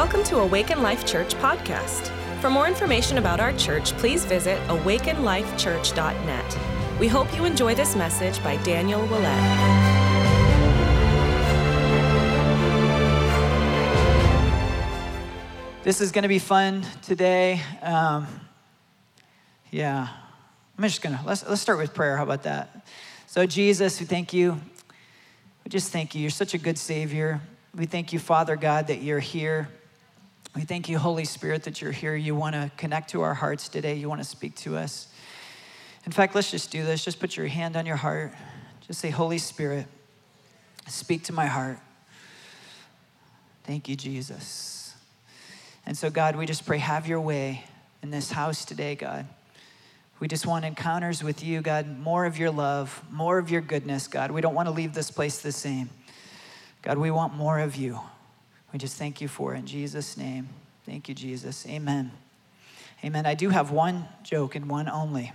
Welcome to Awaken Life Church podcast. For more information about our church, please visit awakenlifechurch.net. We hope you enjoy this message by Daniel Willett. This is going to be fun today. Um, yeah, I'm just gonna let's let's start with prayer. How about that? So Jesus, we thank you. We just thank you. You're such a good Savior. We thank you, Father God, that you're here. We thank you, Holy Spirit, that you're here. You want to connect to our hearts today. You want to speak to us. In fact, let's just do this. Just put your hand on your heart. Just say, Holy Spirit, speak to my heart. Thank you, Jesus. And so, God, we just pray, have your way in this house today, God. We just want encounters with you, God, more of your love, more of your goodness, God. We don't want to leave this place the same. God, we want more of you. We just thank you for it in Jesus' name. Thank you, Jesus. Amen. Amen. I do have one joke and one only.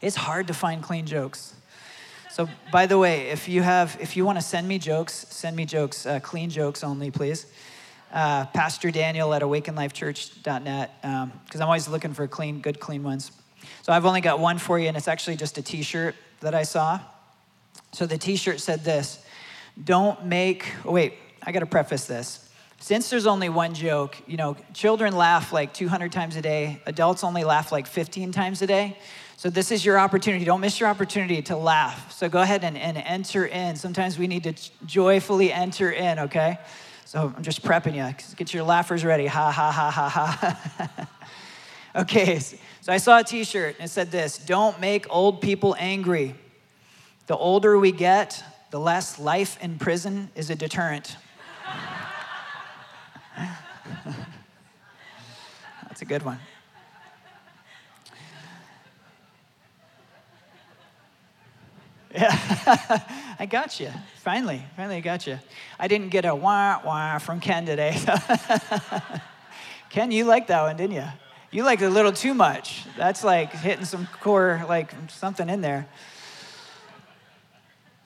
It's hard to find clean jokes. So, by the way, if you have, if you want to send me jokes, send me jokes, uh, clean jokes only, please. Uh, Pastor Daniel at awakenlifechurch.net, because um, I'm always looking for clean, good, clean ones. So I've only got one for you, and it's actually just a t shirt that I saw. So the t shirt said this Don't make, oh, wait, I got to preface this. Since there's only one joke, you know, children laugh like 200 times a day, adults only laugh like 15 times a day. So this is your opportunity. Don't miss your opportunity to laugh. So go ahead and, and enter in. Sometimes we need to joyfully enter in, okay? So I'm just prepping you. Get your laughers ready. Ha, ha, ha, ha, ha. okay, so I saw a t shirt and it said this Don't make old people angry. The older we get, the less life in prison is a deterrent. That's a good one. Yeah, I got you. Finally, finally, I got you. I didn't get a wah wah from Ken today. Ken, you liked that one, didn't you? You liked it a little too much. That's like hitting some core, like something in there.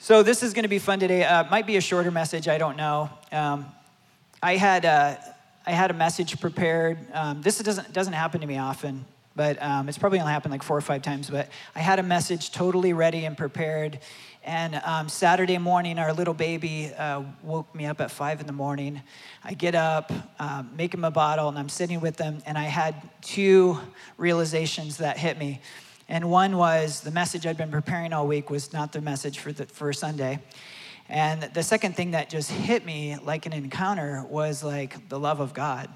So this is going to be fun today. Uh, might be a shorter message. I don't know. Um, I had a, uh, I had a message prepared. Um, this doesn't doesn't happen to me often, but um, it's probably only happened like four or five times. But I had a message totally ready and prepared, and um, Saturday morning, our little baby uh, woke me up at five in the morning. I get up, um, make him a bottle, and I'm sitting with them, and I had two realizations that hit me. And one was the message I'd been preparing all week was not the message for, the, for Sunday. And the second thing that just hit me like an encounter was like the love of God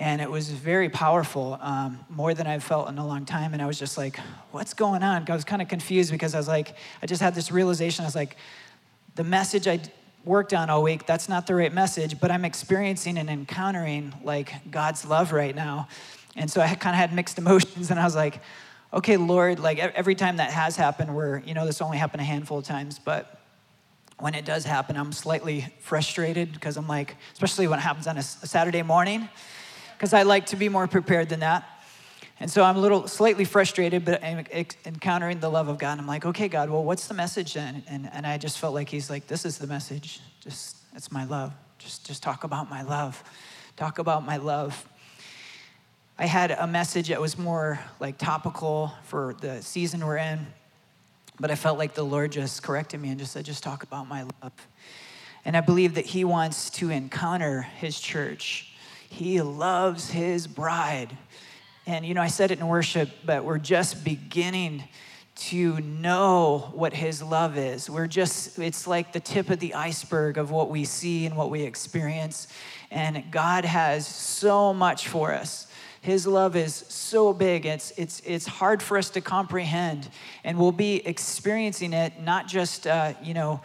and it was very powerful, um, more than I've felt in a long time. And I was just like, what's going on? I was kind of confused because I was like, I just had this realization. I was like, the message I worked on all week, that's not the right message, but I'm experiencing and encountering like God's love right now. And so I kind of had mixed emotions, and I was like, okay, Lord, like every time that has happened, where, you know, this only happened a handful of times, but when it does happen, I'm slightly frustrated because I'm like, especially when it happens on a Saturday morning because I like to be more prepared than that. And so I'm a little slightly frustrated, but I'm encountering the love of God. I'm like, okay, God, well, what's the message then? And, and I just felt like He's like, this is the message. Just, it's my love. Just, just talk about my love. Talk about my love. I had a message that was more like topical for the season we're in, but I felt like the Lord just corrected me and just said, just talk about my love. And I believe that He wants to encounter His church he loves his bride. And, you know, I said it in worship, but we're just beginning to know what his love is. We're just, it's like the tip of the iceberg of what we see and what we experience. And God has so much for us. His love is so big, it's, it's, it's hard for us to comprehend. And we'll be experiencing it not just, uh, you know,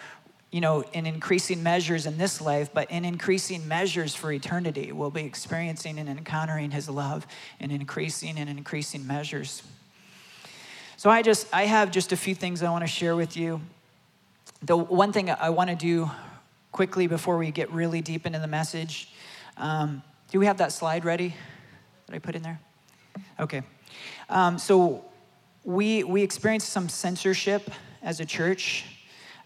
you know, in increasing measures in this life, but in increasing measures for eternity. We'll be experiencing and encountering his love in increasing and increasing measures. So I just I have just a few things I want to share with you. The one thing I want to do quickly before we get really deep into the message. Um, do we have that slide ready that I put in there? Okay. Um, so we we experienced some censorship as a church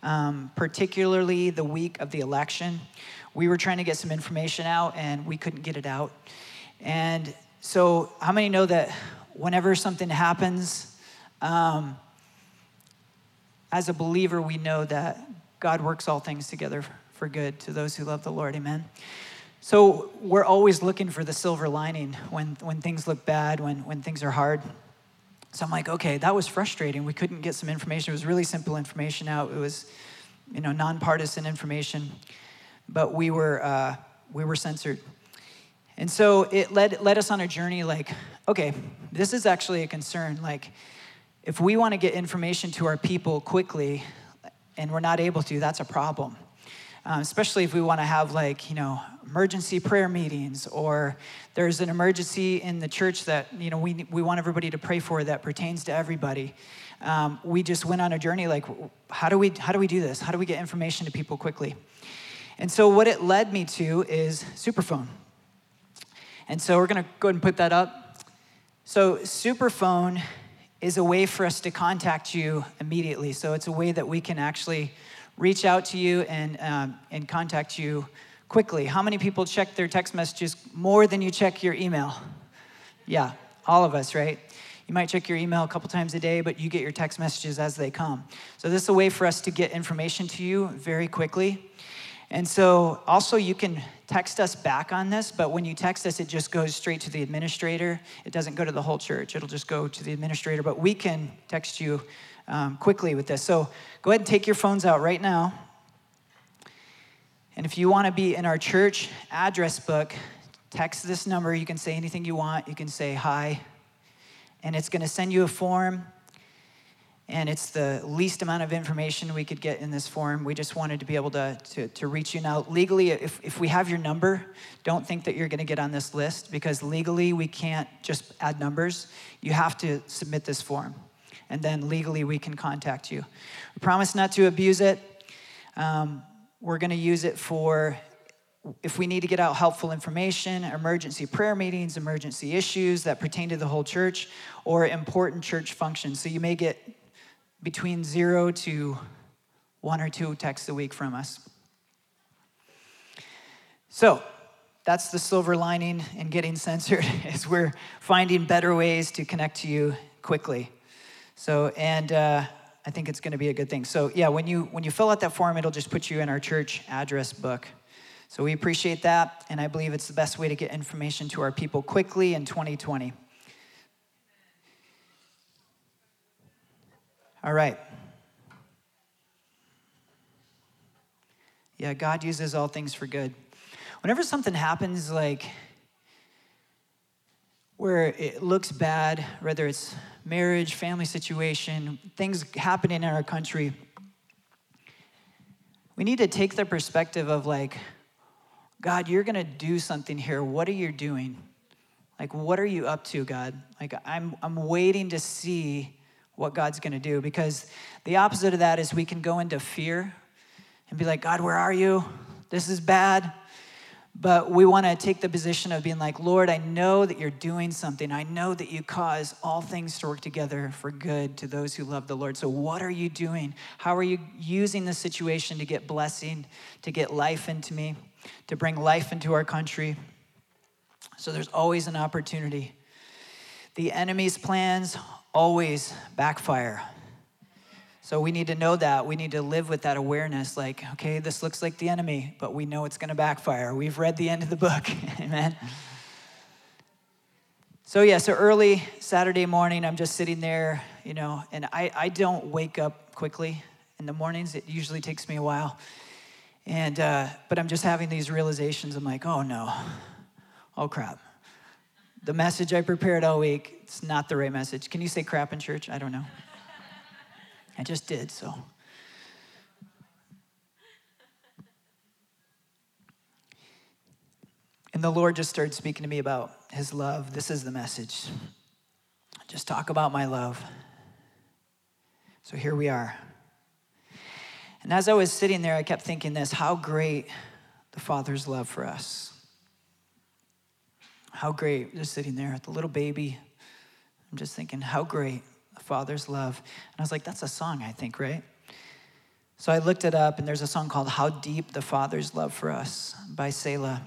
um, particularly the week of the election. we were trying to get some information out and we couldn't get it out. And so, how many know that whenever something happens, um, as a believer, we know that God works all things together for good to those who love the Lord. Amen. So we're always looking for the silver lining when, when things look bad, when, when things are hard. So I'm like, okay, that was frustrating. We couldn't get some information. It was really simple information out. It was, you know, nonpartisan information, but we were uh, we were censored. And so it led led us on a journey. Like, okay, this is actually a concern. Like, if we want to get information to our people quickly, and we're not able to, that's a problem. Um, especially if we want to have like you know emergency prayer meetings or there's an emergency in the church that you know we, we want everybody to pray for that pertains to everybody. Um, we just went on a journey like how do we how do we do this? How do we get information to people quickly? And so what it led me to is superphone. And so we're going to go ahead and put that up. So superphone is a way for us to contact you immediately. So it's a way that we can actually reach out to you and, um, and contact you quickly. How many people check their text messages more than you check your email? Yeah, all of us, right? You might check your email a couple times a day, but you get your text messages as they come. So, this is a way for us to get information to you very quickly. And so, also, you can text us back on this, but when you text us, it just goes straight to the administrator. It doesn't go to the whole church, it'll just go to the administrator. But we can text you um, quickly with this. So, go ahead and take your phones out right now. And if you want to be in our church address book, text this number. You can say anything you want. You can say hi. And it's going to send you a form. And it's the least amount of information we could get in this form. We just wanted to be able to, to, to reach you. Now, legally, if, if we have your number, don't think that you're going to get on this list because legally we can't just add numbers. You have to submit this form. And then legally we can contact you. We promise not to abuse it. Um, we're going to use it for if we need to get out helpful information, emergency prayer meetings, emergency issues that pertain to the whole church, or important church functions. So you may get between zero to one or two texts a week from us. So that's the silver lining in getting censored is we're finding better ways to connect to you quickly. So and uh, I think it's going to be a good thing. So yeah, when you when you fill out that form, it'll just put you in our church address book. So we appreciate that, and I believe it's the best way to get information to our people quickly in 2020. All right. Yeah, God uses all things for good. Whenever something happens, like where it looks bad, whether it's marriage, family situation, things happening in our country, we need to take the perspective of like, God, you're to do something here. What are you doing? Like, what are you up to, God? Like, I'm, I'm waiting to see what God's to do because the opposite of that is we can go into fear and be like, God, where are you? This is bad. But we want to take the position of being like, Lord, I know that you're doing something. I know that you cause all things to work together for good to those who love the Lord. So, what are you doing? How are you using the situation to get blessing, to get life into me, to bring life into our country? So, there's always an opportunity. The enemy's plans always backfire. So we need to know that. We need to live with that awareness like, okay, this looks like the enemy, but we know it's going to backfire. We've read the end of the book. Amen. So, yeah, so early Saturday morning, I'm just sitting there, you know, and I, I don't wake up quickly in the mornings. It usually takes me a while. And, uh, but I'm just having these realizations. I'm like, oh no, oh crap. The message I prepared all week, it's not the right message. Can you say crap in church? I don't know. I just did, so. And the Lord just started speaking to me about his love. This is the message. Just talk about my love. So here we are. And as I was sitting there, I kept thinking this how great the Father's love for us. How great, just sitting there, with the little baby. I'm just thinking, how great Father's love. And I was like, that's a song, I think, right? So I looked it up, and there's a song called How Deep the Father's Love for Us by Selah.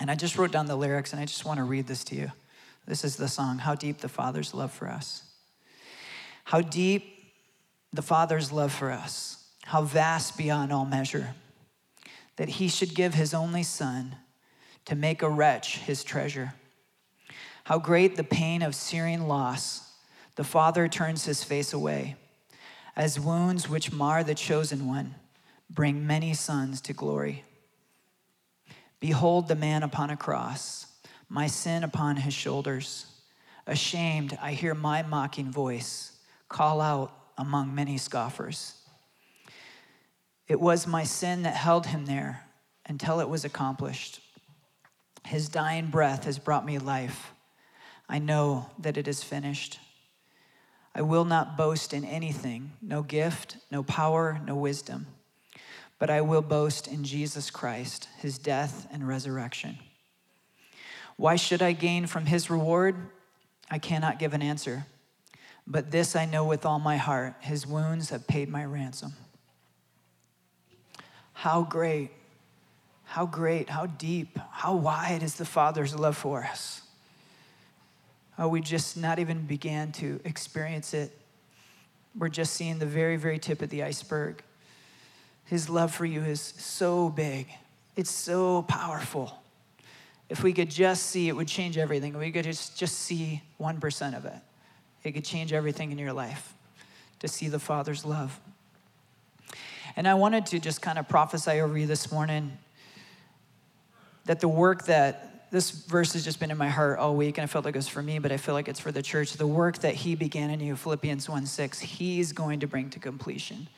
And I just wrote down the lyrics, and I just want to read this to you. This is the song How Deep the Father's Love for Us. How deep the Father's love for us, how vast beyond all measure, that he should give his only Son to make a wretch his treasure. How great the pain of searing loss, the Father turns his face away as wounds which mar the chosen one bring many sons to glory. Behold the man upon a cross, my sin upon his shoulders. Ashamed, I hear my mocking voice call out among many scoffers. It was my sin that held him there until it was accomplished. His dying breath has brought me life. I know that it is finished. I will not boast in anything, no gift, no power, no wisdom, but I will boast in Jesus Christ, his death and resurrection. Why should I gain from his reward? I cannot give an answer. But this I know with all my heart his wounds have paid my ransom. How great, how great, how deep, how wide is the Father's love for us? Oh, we just not even began to experience it. We're just seeing the very, very tip of the iceberg. His love for you is so big, it's so powerful. If we could just see, it would change everything. We could just, just see 1% of it. It could change everything in your life to see the Father's love. And I wanted to just kind of prophesy over you this morning that the work that this verse has just been in my heart all week, and I felt like it was for me, but I feel like it's for the church. The work that he began in you, Philippians 1 6, he's going to bring to completion.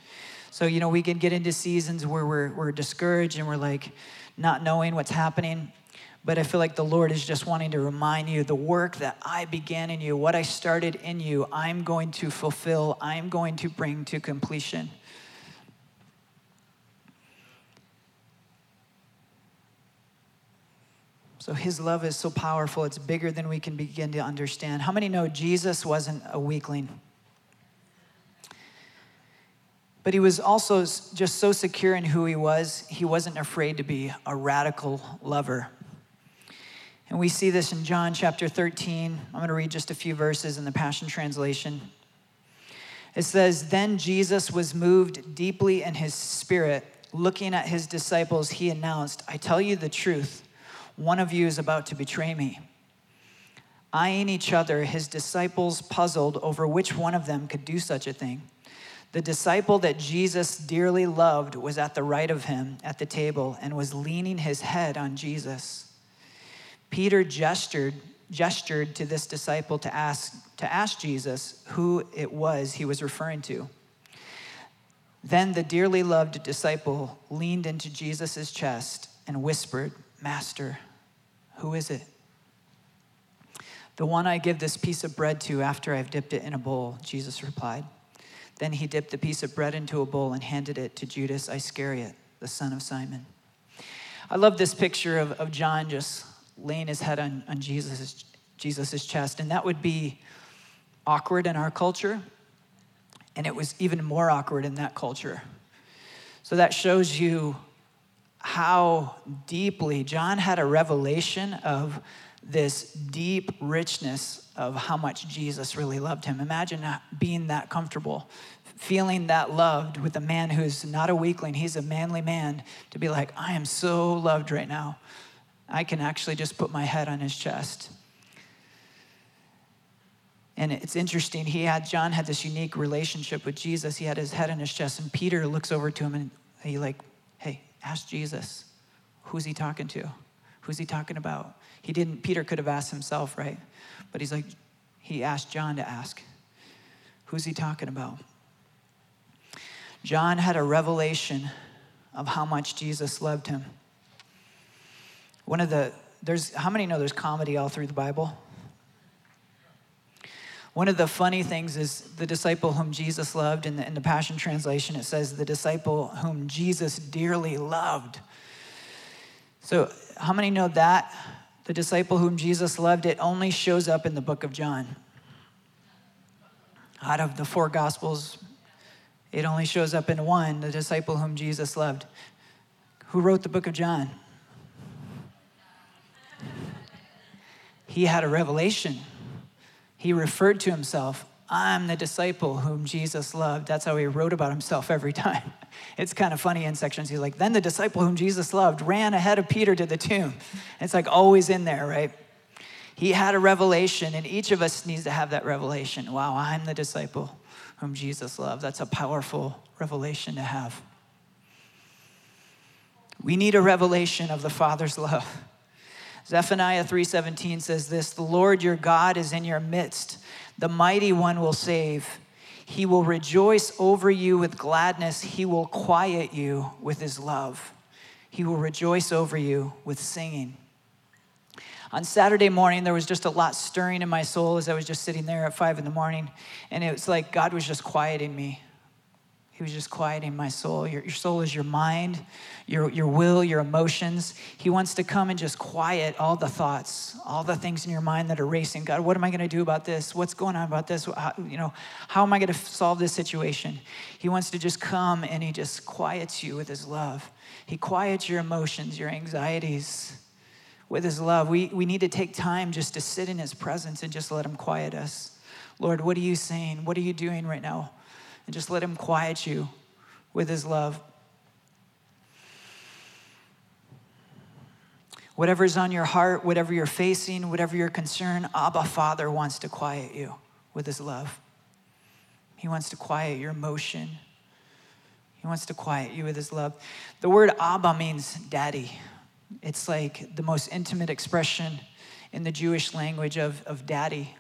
So, you know, we can get into seasons where we're, we're discouraged and we're like not knowing what's happening. But I feel like the Lord is just wanting to remind you the work that I began in you, what I started in you, I'm going to fulfill, I'm going to bring to completion. So his love is so powerful, it's bigger than we can begin to understand. How many know Jesus wasn't a weakling? But he was also just so secure in who he was, he wasn't afraid to be a radical lover. And we see this in John chapter 13. I'm going to read just a few verses in the Passion Translation. It says, Then Jesus was moved deeply in his spirit. Looking at his disciples, he announced, I tell you the truth. One of you is about to betray me. Eyeing each other, his disciples puzzled over which one of them could do such a thing. The disciple that Jesus dearly loved was at the right of him at the table and was leaning his head on Jesus. Peter gestured, gestured to this disciple to ask, to ask Jesus who it was he was referring to. Then the dearly loved disciple leaned into Jesus' chest and whispered, Master, who is it? The one I give this piece of bread to after I've dipped it in a bowl, Jesus replied. Then he dipped the piece of bread into a bowl and handed it to Judas Iscariot, the son of Simon. I love this picture of, of John just laying his head on, on Jesus' Jesus's chest. And that would be awkward in our culture. And it was even more awkward in that culture. So that shows you how deeply John had a revelation of this deep richness of how much Jesus really loved him. Imagine being that comfortable, feeling that loved with a man who's not a weakling, he's a manly man, to be like, I am so loved right now. I can actually just put my head on his chest. And it's interesting, he had, John had this unique relationship with Jesus. He had his head on his chest, and Peter looks over to him and he like Ask Jesus. Who's he talking to? Who's he talking about? He didn't, Peter could have asked himself, right? But he's like, he asked John to ask. Who's he talking about? John had a revelation of how much Jesus loved him. One of the, there's, how many know there's comedy all through the Bible? One of the funny things is the disciple whom Jesus loved, in the, in the Passion Translation, it says, the disciple whom Jesus dearly loved. So, how many know that? The disciple whom Jesus loved, it only shows up in the book of John. Out of the four gospels, It only shows up in one, the disciple whom Jesus loved. Who wrote the book of John? He had a revelation. He referred to himself, I'm the disciple whom Jesus loved. That's how he wrote about himself every time. It's kind of funny in sections. He's like, then the disciple whom Jesus loved ran ahead of Peter to the tomb. It's like always in there, right? He had a revelation, and each of us needs to have that revelation. Wow, I'm the disciple whom Jesus loved. That's a powerful revelation to have. We need a revelation of the Father's love. Zephaniah 3:17 says this, "The Lord your God is in your midst. The mighty one will save. He will rejoice over you with gladness. He will quiet you with his love. He will rejoice over you with singing." On Saturday morning, there was just a lot stirring in my soul as I was just sitting there at five in the morning. And it was like God was just quieting me. He was just quieting my soul. Your, your soul is your mind, your, your will, your emotions. He wants to come and just quiet all the thoughts, all the things in your mind that are racing. God, what am I going to do about this? What's going on about this? How, you know, how am I going to solve this situation? He wants to just come and he just quiets you with his love. He quiets your emotions, your anxieties with his love. We, we need to take time just to sit in his presence and just let him quiet us. Lord, what are you saying? What are you doing right now? And just let him quiet you with his love. Whatever's on your heart, whatever you're facing, whatever your concern, Abba Father wants to quiet you with his love. He wants to quiet your emotion. He wants to quiet you with his love. The word Abba means daddy. It's like the most intimate expression in the Jewish language of, of daddy.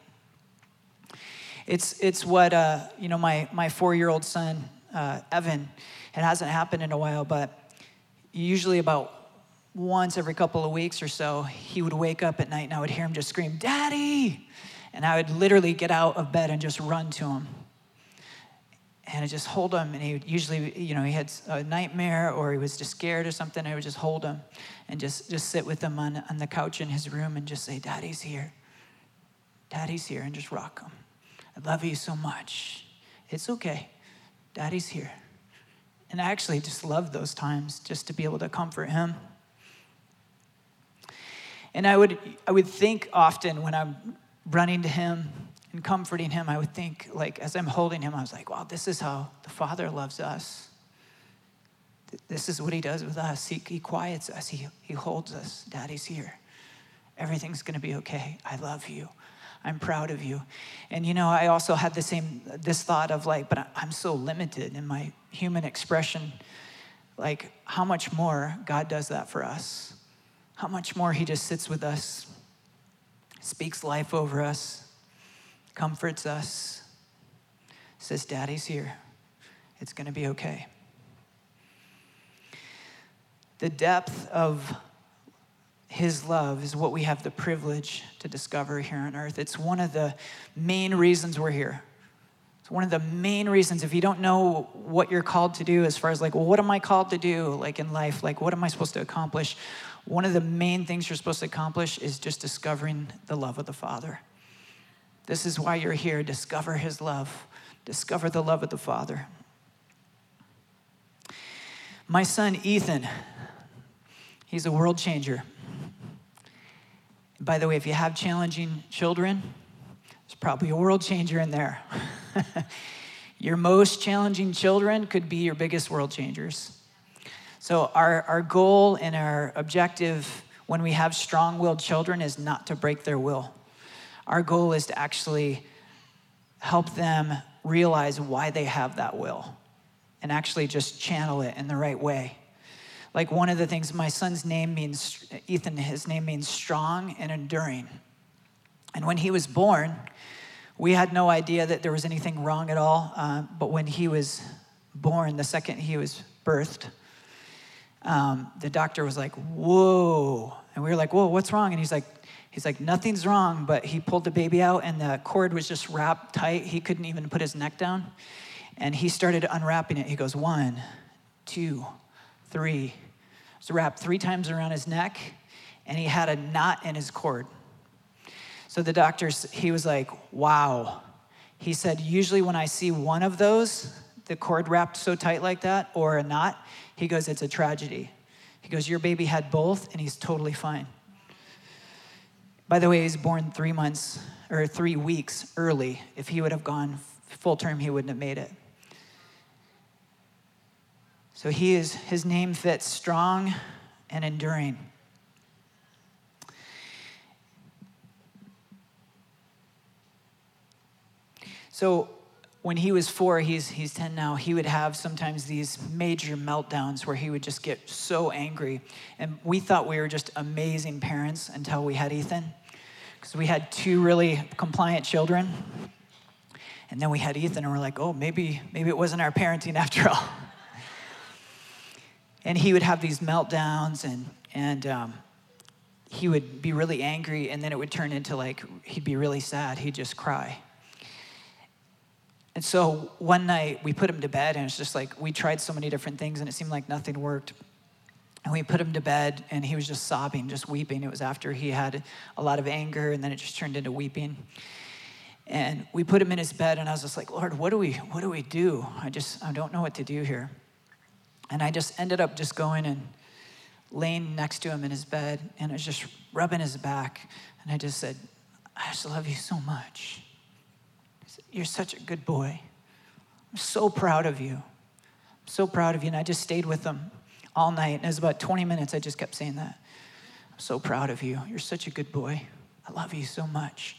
It's, it's what, uh, you know, my, my four year old son, uh, Evan, it hasn't happened in a while, but usually about once every couple of weeks or so, he would wake up at night and I would hear him just scream, Daddy! And I would literally get out of bed and just run to him and I just hold him. And he would usually, you know, he had a nightmare or he was just scared or something. I would just hold him and just, just sit with him on, on the couch in his room and just say, Daddy's here. Daddy's here, and just rock him. I love you so much. It's okay. Daddy's here. And I actually just love those times just to be able to comfort him. And I would, I would think often when I'm running to him and comforting him, I would think, like, as I'm holding him, I was like, wow, this is how the Father loves us. This is what he does with us. He, he quiets us, he, he holds us. Daddy's here. Everything's going to be okay. I love you. I'm proud of you. And you know, I also had the same this thought of like, but I'm so limited in my human expression. Like, how much more God does that for us? How much more He just sits with us, speaks life over us, comforts us, says, Daddy's here. It's going to be okay. The depth of his love is what we have the privilege to discover here on earth. It's one of the main reasons we're here. It's one of the main reasons if you don't know what you're called to do as far as like, well, what am I called to do like in life? Like what am I supposed to accomplish? One of the main things you're supposed to accomplish is just discovering the love of the Father. This is why you're here. Discover his love, discover the love of the Father. My son, Ethan, he's a world changer. By the way, if you have challenging children, there's probably a world changer in there. your most challenging children could be your biggest world changers. So, our, our goal and our objective when we have strong willed children is not to break their will. Our goal is to actually help them realize why they have that will and actually just channel it in the right way. Like one of the things, my son's name means, Ethan, his name means strong and enduring. And when he was born, we had no idea that there was anything wrong at all. Uh, but when he was born, the second he was birthed, um, the doctor was like, Whoa. And we were like, Whoa, what's wrong? And he's like, He's like, nothing's wrong, but he pulled the baby out and the cord was just wrapped tight. He couldn't even put his neck down. And he started unwrapping it. He goes, one, two, three. It's wrapped three times around his neck, and he had a knot in his cord. So the doctors, he was like, wow. He said, usually when I see one of those, the cord wrapped so tight like that or a knot, he goes, it's a tragedy. He goes, Your baby had both, and he's totally fine. By the way, he's born three months or three weeks early. If he would have gone full term, he wouldn't have made it. So he is, his name fits strong and enduring. So when he was four, he's, he's 10 now, he would have sometimes these major meltdowns where he would just get so angry. And we thought we were just amazing parents until we had Ethan, because we had two really compliant children. And then we had Ethan, and we're like, oh, maybe, maybe it wasn't our parenting after all. and he would have these meltdowns, and, and um, he would be really angry, and then it would turn into like, he'd be really sad. He'd just cry. And so one night we put him to bed, and it's just like we tried so many different things, and it seemed like nothing worked. And we put him to bed, and he was just sobbing, just weeping. It was after he had a lot of anger, and then it just turned into weeping. And we put him in his bed, and I was just like, Lord, what do we, what do we do? I just, I don't know what to do here. And I just ended up just going and laying next to him in his bed, and I was just rubbing his back, and I just said, I just love you so much. You're such a good boy. I'm so proud of you. I'm so proud of you. And I just stayed with him all night. And it was about 20 minutes, I just kept saying that. I'm so proud of you. You're such a good boy. I love you so much.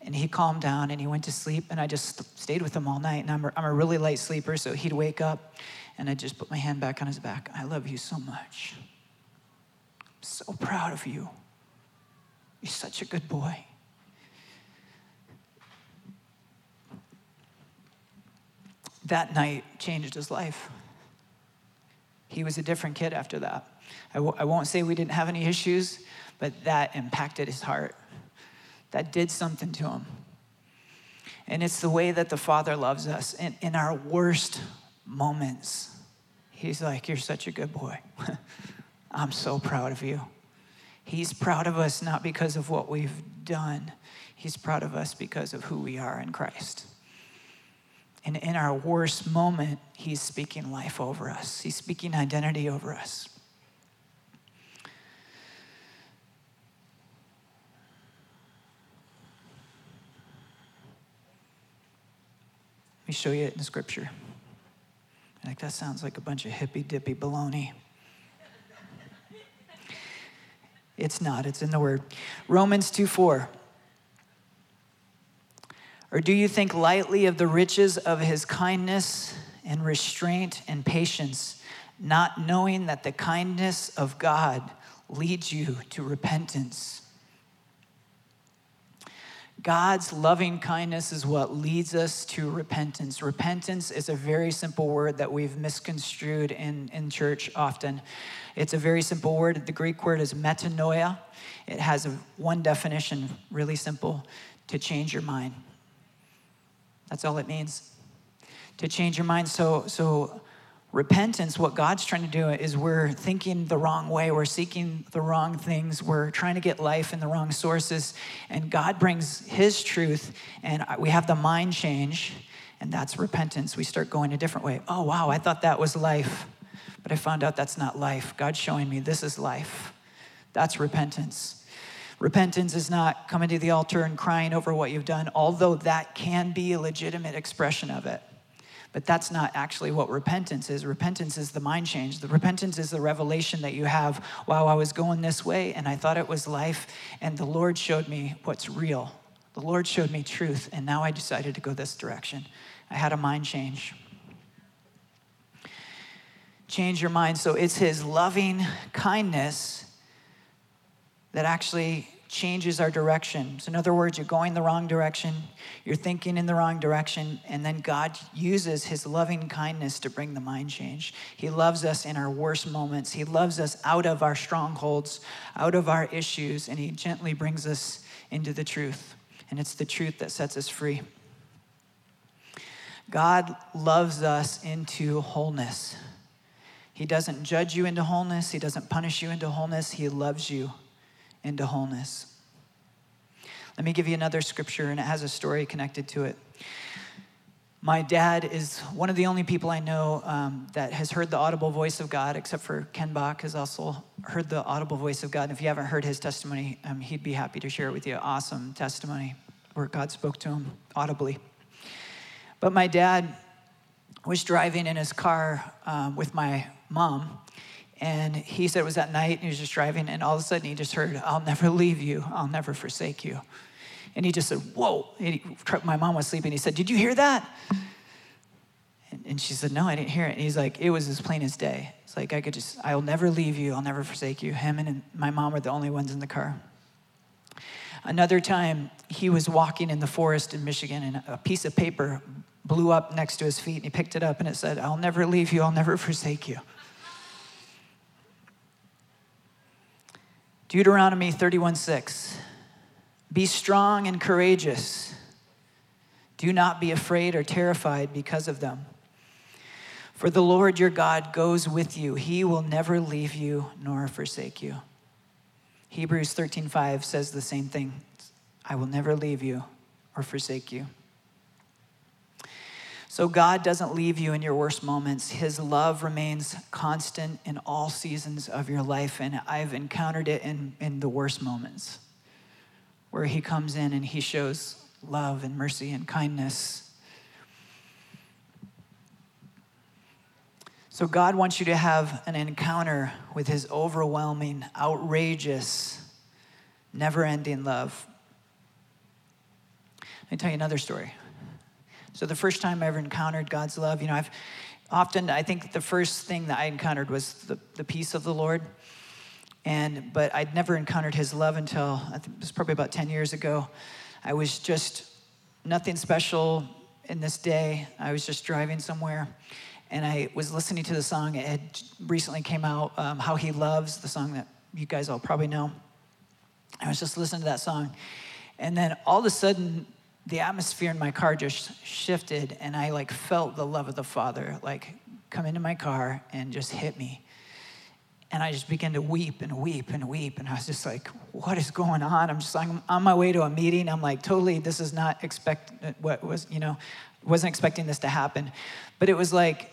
And he calmed down and he went to sleep. And I just stayed with him all night. And I'm a, I'm a really light sleeper, so he'd wake up and I'd just put my hand back on his back. I love you so much. I'm so proud of you. You're such a good boy. that night changed his life. He was a different kid after that. I w- I won't say we didn't have any issues, but that impacted his heart. That did something to him. And it's the way that the Father loves us. In, in our worst moments, He's like, You're such a good boy. I'm so proud of you. He's proud of us not because of what we've done, He's proud of us because of who we are in Christ. And in our worst moment, He's speaking life over us, He's speaking identity over us. Let me show you it in Scripture. Like, that sounds like a bunch of hippy dippy baloney. It's not, it's in the Word. Romans 2 4. Or do you think lightly of the riches of his kindness and restraint and patience, not knowing that the kindness of God leads you to repentance? God's loving kindness is what leads us to repentance. Repentance is a very simple word that we've misconstrued in, in church often. It's a very simple word. The Greek word is metanoia. It has a, one definition, really simple to change your mind. That's all it means. To change your mind. So, so repentance, what God's trying to do is we're thinking the wrong way, we're seeking the wrong things, we're trying to get life in the wrong sources, and God brings His truth, and we have the mind change, and that's repentance. We start going a different way. Oh, wow, I thought that was life, but I found out that's not life. God's showing me this is life. That's repentance. Repentance is not coming to the altar and crying over what you've done, although that can be a legitimate expression of it. But that's not actually what repentance is. Repentance is the mind change. The repentance is the revelation that you have, wow, I was going this way and I thought it was life, and the Lord showed me what's real. The Lord showed me truth, and now I decided to go this direction. I had a mind change. Change your mind. So it's His loving kindness that actually changes our direction. So, in other words, you're going the wrong direction, you're thinking in the wrong direction, and then God uses His loving kindness to bring the mind change. He loves us in our worst moments, He loves us out of our strongholds, out of our issues, and He gently brings us into the truth. And it's the truth that sets us free. God loves us into wholeness. He doesn't judge you into wholeness. He doesn't punish you into wholeness. He loves you into wholeness. Let me give you another scripture, and it has a story connected to it. My dad is one of the only people I know um, that has heard the audible voice of God, except for Ken Bach has also heard the audible voice of God. And if you haven't heard his testimony, um, he'd be happy to share it with you. Awesome testimony where God spoke to him audibly. But my dad was driving in his car um, with my mom, and he said it was that night, and he was just driving, and all of a sudden he just heard, I'll never leave you, I'll never forsake you. And he just said, Whoa. He, my mom was sleeping. He said, Did you hear that? And, and she said, No, I didn't hear it. And he's like, It was as plain as day. It's like, I could just, I'll never leave you. I'll never forsake you. Him and my mom were the only ones in the car. Another time, he was walking in the forest in Michigan, and a piece of paper blew up next to his feet, and he picked it up, and it said, I'll never leave you. I'll never forsake you. Deuteronomy 31 6. Be strong and courageous. Do not be afraid or terrified because of them. For the Lord your God goes with you. He will never leave you nor forsake you. Hebrews 13:5 says the same thing. I will never leave you or forsake you. So God doesn't leave you in your worst moments. His love remains constant in all seasons of your life, and I've encountered it in, in the worst moments where he comes in and he shows love and mercy and kindness. So, God wants you to have an encounter with his overwhelming, outrageous, never ending love. Let me tell you another story. So, the first time I ever encountered God's love, you know, I've often, I think the first thing that I encountered was the, the peace of the Lord. And, but I'd never encountered his love until I think it was probably about 10 years ago. I was just nothing special in this day. I was just driving somewhere and I was listening to the song. It had recently came out, um, How He Loves, the song that you guys all probably know. I was just listening to that song. And then all of a sudden, the atmosphere in my car just shifted and I like felt the love of the Father like come into my car and just hit me. And I just began to weep and weep and weep. And I was just like, what is going on? I'm just like, I'm on my way to a meeting. I'm like, totally, this is not expect what was, you know, wasn't expecting this to happen. But it was like,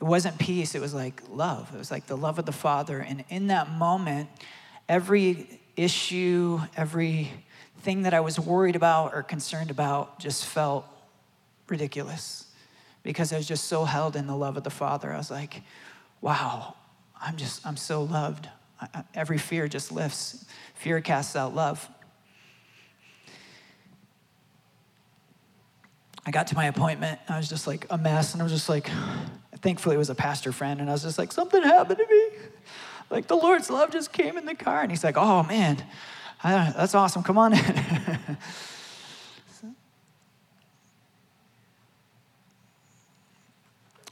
it wasn't peace, it was like love. It was like the love of the Father. And in that moment, every issue, every thing that I was worried about or concerned about just felt ridiculous because I was just so held in the love of the Father. I was like, wow, I'm just, I'm so loved. I, every fear just lifts. Fear casts out love. I got to my appointment. I was just like a mess, and I was just like, thankfully, it was a pastor friend, and I was just like, something happened to me. Like the Lord's love just came in the car, and he's like, oh man, that's awesome. Come on in.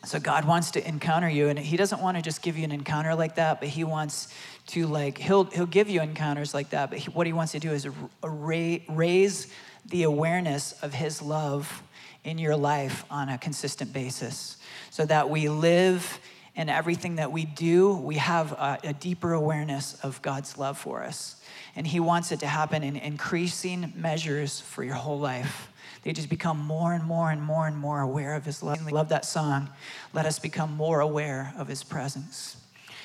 So God wants to encounter you, and He doesn't want to just give you an encounter like that, but He wants to like He'll He'll give you encounters like that. But he, what He wants to do is raise the awareness of His love in your life on a consistent basis, so that we live in everything that we do. We have a, a deeper awareness of God's love for us, and He wants it to happen in increasing measures for your whole life. They just become more and more and more and more aware of His love. Love that song. Let us become more aware of His presence.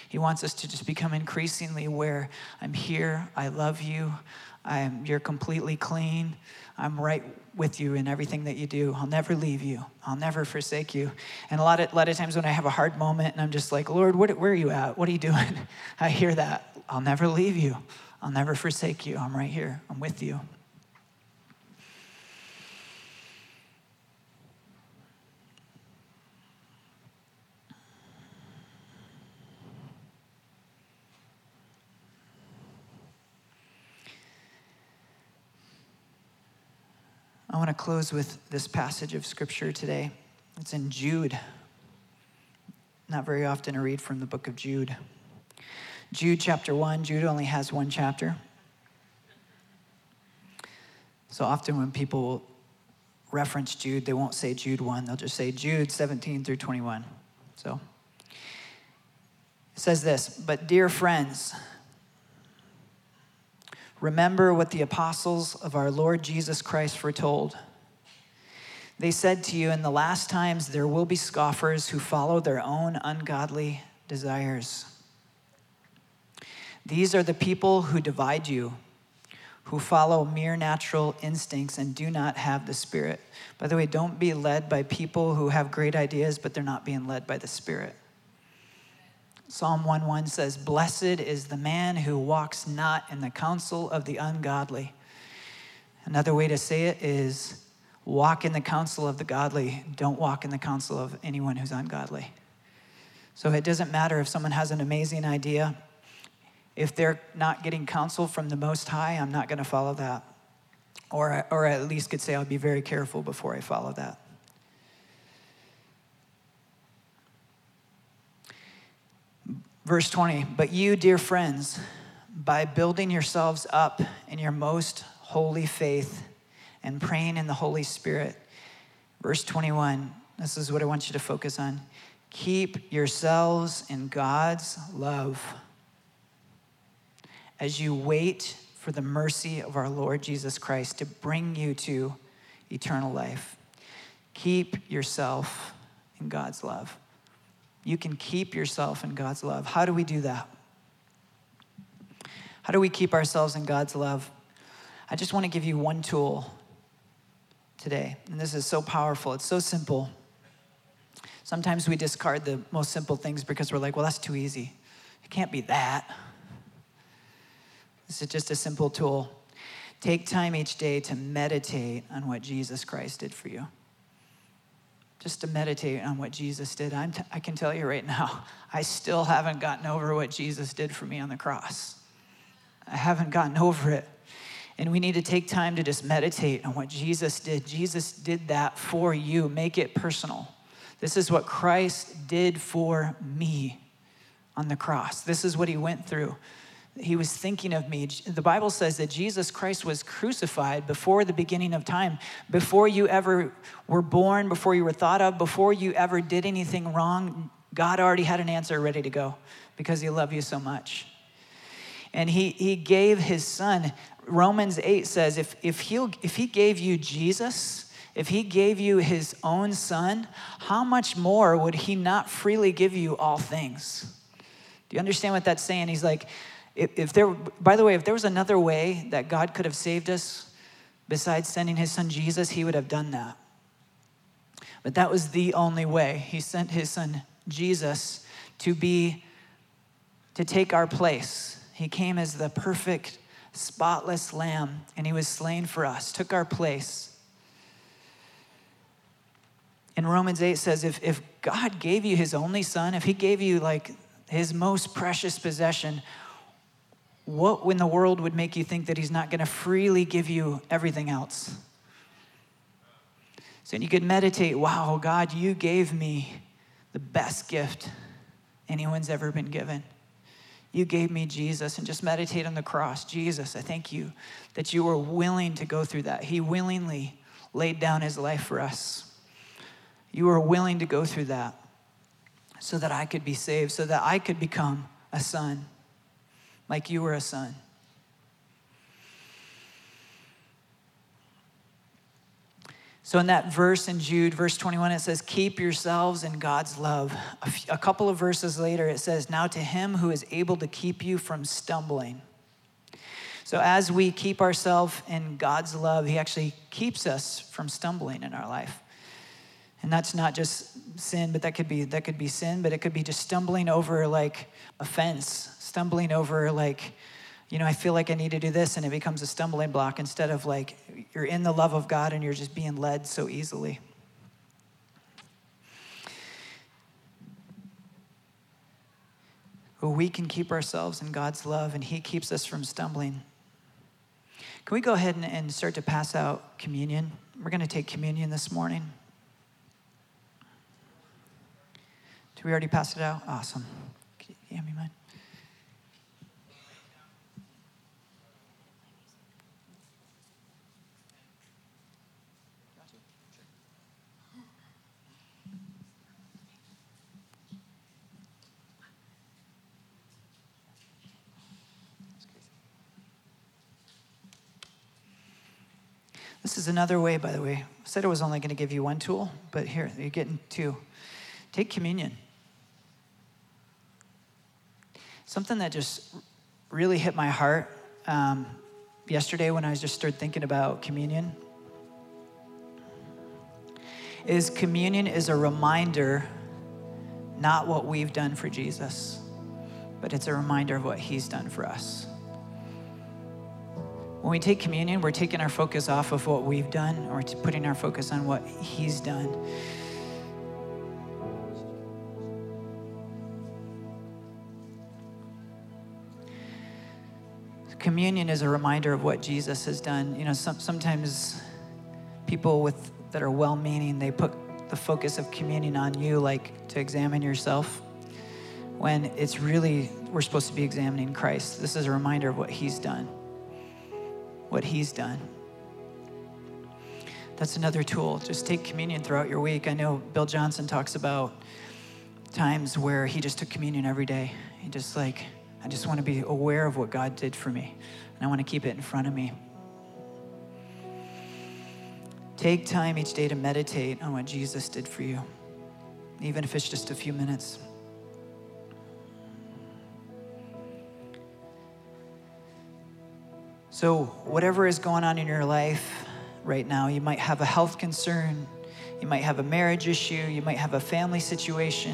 He wants us to just become increasingly aware. I'm here. I love you. I'm, you're completely clean. I'm right with you in everything that you do. I'll never leave you. I'll never forsake you. And a lot of, a lot of times when I have a hard moment and I'm just like, Lord, what, where are you at? What are you doing? I hear that. I'll never leave you. I'll never forsake you. I'm right here. I'm with you. I want to close with this passage of scripture today. It's in Jude. Not very often I read from the book of Jude. Jude chapter 1, Jude only has one chapter. So often when people reference Jude, they won't say Jude 1, they'll just say Jude 17 through 21. So it says this, but dear friends, Remember what the apostles of our Lord Jesus Christ foretold. They said to you, In the last times there will be scoffers who follow their own ungodly desires. These are the people who divide you, who follow mere natural instincts and do not have the Spirit. By the way, don't be led by people who have great ideas, but they're not being led by the Spirit. Psalm 1:1 says, Blessed is the man who walks not in the counsel of the ungodly. Another way to say it is, walk in the counsel of the godly. Don't walk in the counsel of anyone who's ungodly. So it doesn't matter if someone has an amazing idea. If they're not getting counsel from the Most High, I'm not going to follow that. Or, or at least could say I'll be very careful before I follow that. Verse 20, but you, dear friends, by building yourselves up in your most holy faith and praying in the Holy Spirit. Verse 21, this is what I want you to focus on. Keep yourselves in God's love as you wait for the mercy of our Lord Jesus Christ to bring you to eternal life. Keep yourself in God's love. You can keep yourself in God's love. How do we do that? How do we keep ourselves in God's love? I just want to give you one tool today. And this is so powerful, it's so simple. Sometimes we discard the most simple things because we're like, well, that's too easy. It can't be that. This is just a simple tool. Take time each day to meditate on what Jesus Christ did for you just to meditate on what Jesus did. T- i can tell you right now, I still haven't gotten over what Jesus did for me on the cross. I haven't gotten over it. And we need to take time to just meditate on what Jesus did. Jesus did that for you. Make it personal. This is what Christ did for me on the cross. This is what he went through. He was thinking of me. The Bible says that Jesus Christ was crucified before the beginning of time, before you ever were born, before you were thought of, before you ever did anything wrong. God already had an answer ready to go because he loved you so much. And he, he gave his son. Romans 8 says if, if, he if he gave you Jesus, if he gave you his own son, how much more would he not freely give you all things? Do you understand what that's saying? He's like, if, there, by the way, if there was another way that God could have saved us besides sending his son Jesus, he would have done that. But that was the only way. He sent his son Jesus to be, to take our place. He came as the perfect, spotless lamb, and he was slain for us, took our place. And Romans 8 says if, if God gave you his only son, if he gave you like his most precious possession, what in the world would make you think that he's not going to freely give you everything else? So you could meditate, wow, God, you gave me the best gift anyone's ever been given. You gave me Jesus and just meditate on the cross. Jesus, I thank you that you were willing to go through that. He willingly laid down his life for us. You were willing to go through that so that I could be saved, so that I could become a son like you were a son. So, in that verse in Jude, verse 21, it says, Keep yourselves in God's love. A, couple of verses later, it says, Now to him who is able to keep you from stumbling. So, as we keep ourselves in God's love, he actually keeps us from stumbling in our life. And that's not just sin, but that could be that could be sin, but it could be just stumbling over like a fence, stumbling over like you know, I feel like I need to do this, and it becomes a stumbling block instead of like you're in the love of God and you're just being led so easily. Well, we can keep ourselves in God's love, and He keeps us from stumbling. Can we go ahead and, and start to pass out communion? We're going to take communion this morning. Did we already pass it out? Awesome. Can you hand me mine? This is another way, by the way. I said I was only going to give you one tool, but here, you're getting two. Take communion. Something that just really hit my heart um, yesterday when I just started thinking about communion is communion is a reminder, not what we've done for Jesus, but it's a reminder of what he's done for us. When we take communion, we're taking our focus off of what we've done, or putting our focus on what he's done. Communion is a reminder of what Jesus has done. You know, some, sometimes people with that are well meaning, they put the focus of communion on you, like to examine yourself, when it's really, we're supposed to be examining Christ. This is a reminder of what He's done. What He's done. That's another tool. Just take communion throughout your week. I know Bill Johnson talks about times where he just took communion every day. He just like, I just want to be aware of what God did for me, and I want to keep it in front of me. Take time each day to meditate on what Jesus did for you, even if it's just a few minutes. So, whatever is going on in your life right now, you might have a health concern, you might have a marriage issue, you might have a family situation,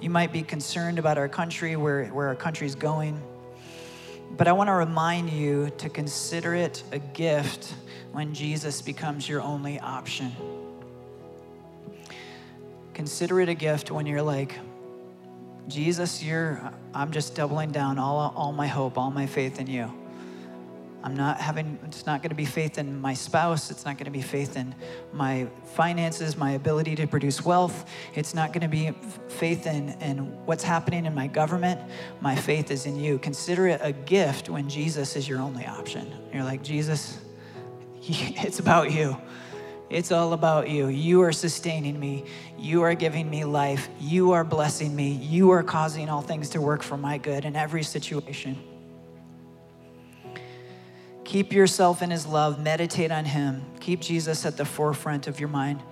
you might be concerned about our country, where, where our country is going. But I want to remind you to consider it a gift when Jesus becomes your only option. Consider it a gift when you're like, Jesus, you're, I'm just doubling down all, all my hope, all my faith in you. I'm not having, it's not going to be faith in my spouse. It's not going to be faith in my finances, my ability to produce wealth. It's not going to be faith in, in what's happening in my government. My faith is in you. Consider it a gift when Jesus is your only option. You're like, Jesus, it's about you. It's all about you. You are sustaining me. You are giving me life. You are blessing me. You are causing all things to work for my good in every situation. Keep yourself in his love. Meditate on him. Keep Jesus at the forefront of your mind.